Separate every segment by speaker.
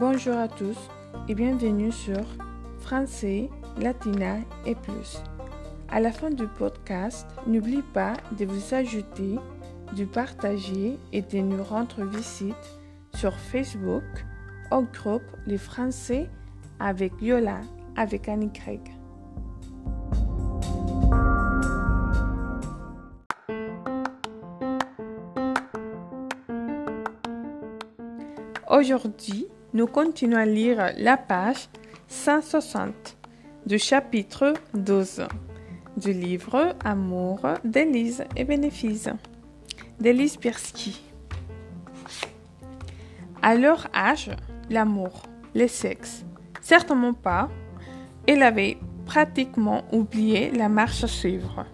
Speaker 1: Bonjour à tous et bienvenue sur Français, Latina et plus. À la fin du podcast, n'oublie pas de vous ajouter, de partager et de nous rendre visite sur Facebook au groupe Les Français avec Yola avec Annie Craig. Aujourd'hui, nous continuons à lire la page 160 du chapitre 12 du livre Amour d'Élise et Bénéfice d'Élise Pierski. À leur âge, l'amour, le sexe, certainement pas, elle avait pratiquement oublié la marche à suivre.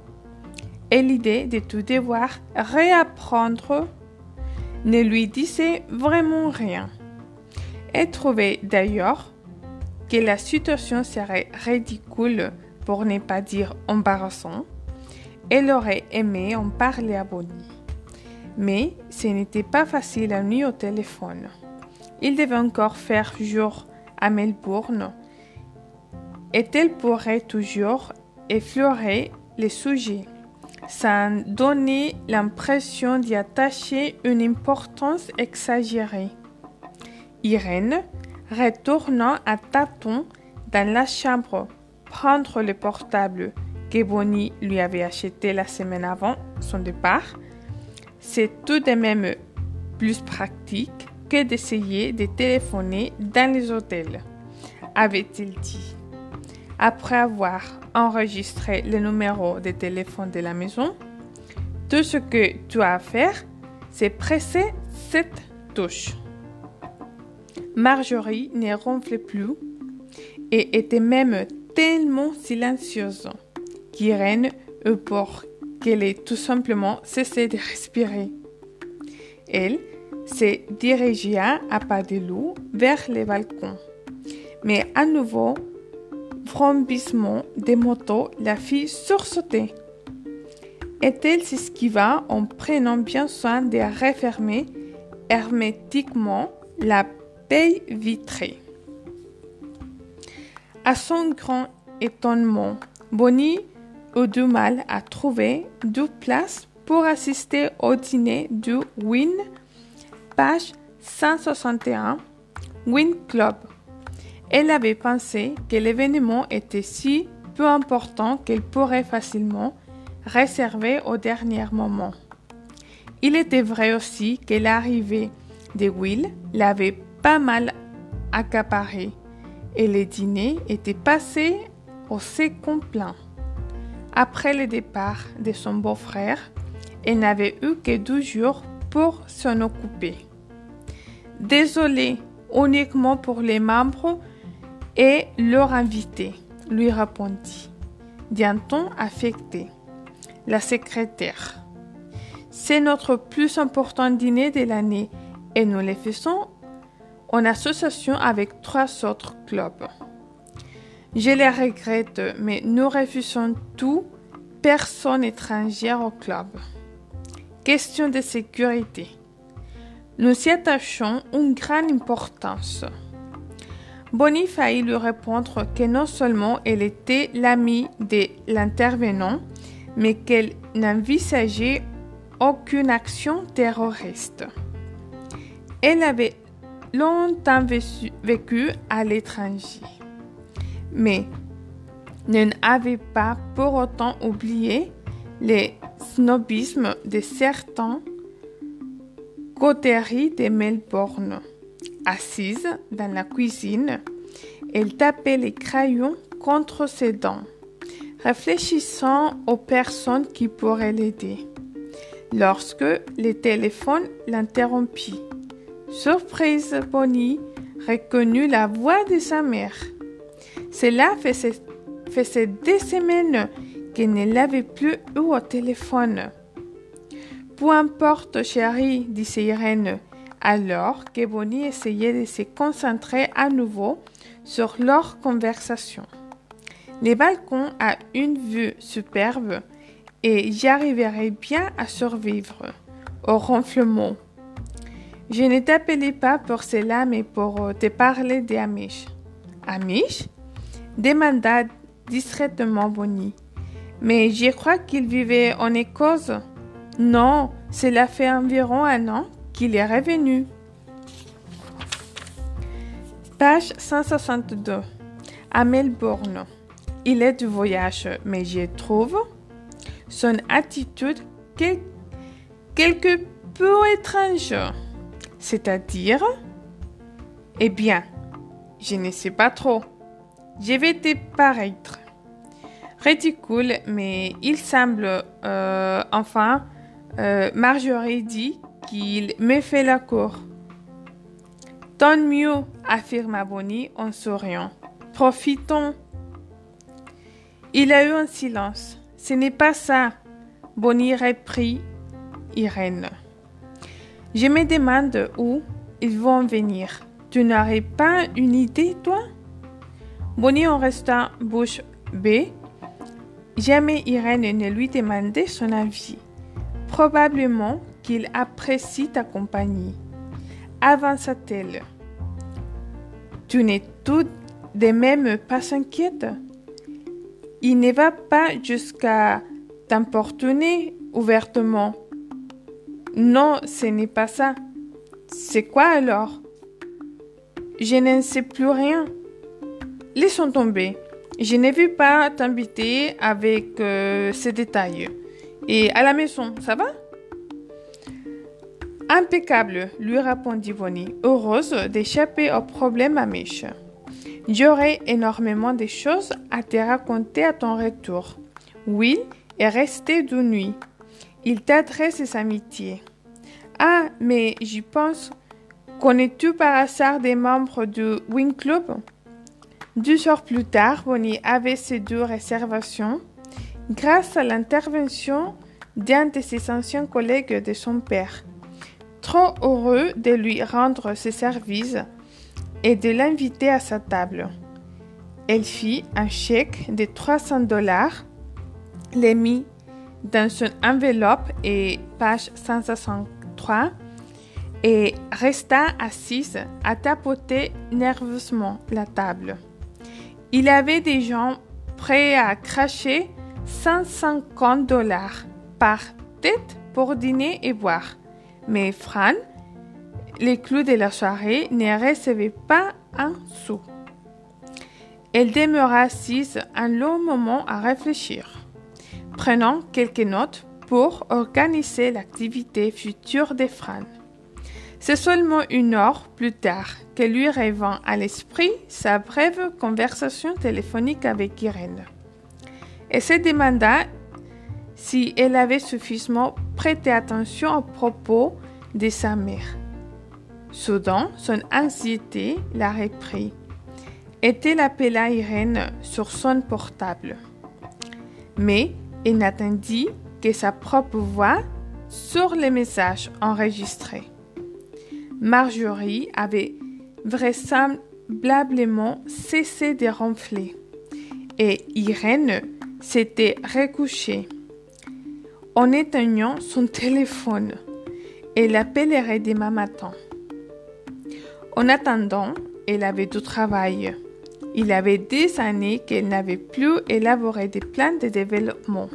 Speaker 1: Et l'idée de tout devoir réapprendre ne lui disait vraiment rien. Elle trouvait d'ailleurs que la situation serait ridicule pour ne pas dire embarrassante. Elle aurait aimé en parler à Bonnie. Mais ce n'était pas facile à nuit au téléphone. Il devait encore faire jour à Melbourne et elle pourrait toujours effleurer les sujets sans donner l'impression d'y attacher une importance exagérée. Irène, retournant à tâtons dans la chambre prendre le portable que Bonnie lui avait acheté la semaine avant son départ, c'est tout de même plus pratique que d'essayer de téléphoner dans les hôtels, avait-il dit. Après avoir enregistré le numéro de téléphone de la maison, tout ce que tu as à faire, c'est presser cette touche. Marjorie ne ronflait plus et était même tellement silencieuse qu'Irène eut peur qu'elle ait tout simplement cessé de respirer. Elle se dirigea à pas de loup vers le balcon. Mais à nouveau, vrombissement des motos la fit sursauter. Et elle s'esquiva en prenant bien soin de refermer hermétiquement la vitrée. À son grand étonnement, Bonnie eut du mal à trouver deux places pour assister au dîner du Win, page 161, Win Club. Elle avait pensé que l'événement était si peu important qu'elle pourrait facilement réserver au dernier moment. Il était vrai aussi que l'arrivée de Will l'avait pas mal accaparé et le dîner était passé au second plan. Après le départ de son beau-frère, elle n'avait eu que deux jours pour s'en occuper. Désolée uniquement pour les membres et leur invité, lui répondit, d'un ton affecté, la secrétaire? C'est notre plus important dîner de l'année et nous le faisons en association avec trois autres clubs. Je les regrette, mais nous refusons tout personne étrangère au club. Question de sécurité. Nous y attachons une grande importance. Bonnie faillit lui répondre que non seulement elle était l'amie de l'intervenant, mais qu'elle n'envisageait aucune action terroriste. Elle avait longtemps vécu à l'étranger, mais ne n'avait pas pour autant oublié le snobisme de certains coteries de Melbourne. Assise dans la cuisine, elle tapait les crayons contre ses dents, réfléchissant aux personnes qui pourraient l'aider. Lorsque le téléphone l'interrompit, surprise, Bonnie reconnut la voix de sa mère. Cela faisait, faisait des semaines qu'elle ne l'avait plus eu au téléphone. Peu importe, chérie, dit Irène, alors que Bonnie essayait de se concentrer à nouveau sur leur conversation. Les balcons a une vue superbe et j'arriverai bien à survivre au ronflement. Je ne t'appelais pas pour cela, mais pour te parler d'Amish. Amish? Demanda discrètement Bonnie. Mais je crois qu'il vivait en Écosse. Non, cela fait environ un an qu'il est revenu. Page 162. À Melbourne. Il est de voyage, mais je trouve son attitude quelque peu étrange. C'est-à-dire? Eh bien, je ne sais pas trop. Je vais te paraître ridicule, mais il semble, euh, enfin, euh, Marjorie dit qu'il me fait la cour. Tant mieux, affirma Bonnie en souriant. Profitons. Il a eu un silence. Ce n'est pas ça, Bonnie reprit Irène. Je me demande où ils vont venir. Tu n'aurais pas une idée, toi? Bonnie en resta bouche bée. Jamais Irène ne lui demandait son avis. Probablement qu'il apprécie ta compagnie. Avança-t-elle. Tu n'es tout de même pas inquiète. Il ne va pas jusqu'à t'importuner ouvertement. Non, ce n'est pas ça. C'est quoi alors? Je ne sais plus rien. Laissons tomber. Je n'ai vu pas t'inviter avec euh, ces détails. Et à la maison, ça va? Impeccable, lui répondit Bonnie, heureuse d'échapper au problème à Mich. J'aurai énormément de choses à te raconter à ton retour. Will est resté de nuit. Il t'adresse ses amitiés. Ah, mais j'y pense. Connais-tu par hasard des membres du Wing Club? Deux jours plus tard, Bonnie avait ses deux réservations grâce à l'intervention d'un de ses anciens collègues de son père, trop heureux de lui rendre ses services et de l'inviter à sa table. Elle fit un chèque de 300 dollars, les mit dans son enveloppe et page 163 et resta assise à tapoter nerveusement la table. Il avait des gens prêts à cracher 150 dollars par tête pour dîner et boire. Mais Fran, les clous de la soirée, ne recevait pas un sou. Elle demeura assise un long moment à réfléchir, prenant quelques notes pour organiser l'activité future de Fran. C'est seulement une heure plus tard que lui revint à l'esprit sa brève conversation téléphonique avec Irène. Elle se demanda si elle avait suffisamment prêté attention aux propos de sa mère. Soudain, son anxiété la reprit. Elle appela Irène sur son portable. Mais elle n'attendit que sa propre voix sur les messages enregistrés. Marjorie avait vraisemblablement cessé de ronfler et Irène s'était recouchée. En éteignant son téléphone, elle appellerait demain matin. En attendant, elle avait du travail. Il avait des années qu'elle n'avait plus élaboré des plans de développement.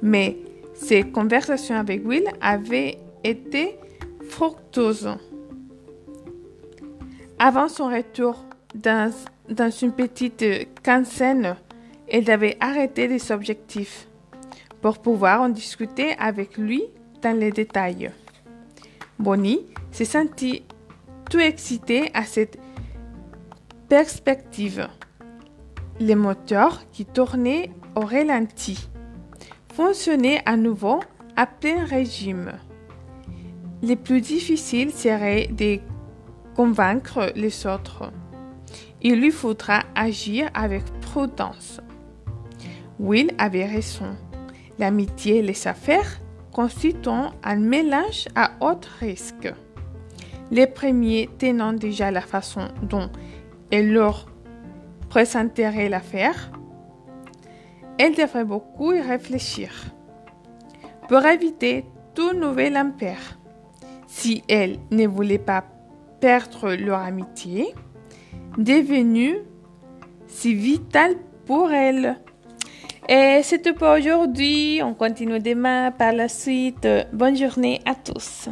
Speaker 1: Mais ses conversations avec Will avaient été fructueuses. Avant son retour dans, une petite quinzaine, elle avait arrêté des objectifs pour pouvoir en discuter avec lui dans les détails. Bonnie se sentit tout excitée à cette perspective. Les moteurs qui tournaient au ralenti fonctionnaient à nouveau à plein régime. Le plus difficile serait de convaincre les autres. Il lui faudra agir avec prudence. Will avait raison. L'amitié et les affaires constituent un mélange à haut risque. Les premiers tenant déjà la façon dont elle leur présenterait l'affaire, elle devrait beaucoup y réfléchir. Pour éviter tout nouvel impair, si elle ne voulait pas perdre leur amitié, devenue si vitale pour elle. Et c'est tout pour aujourd'hui. On continue demain par la suite. Bonne journée à tous.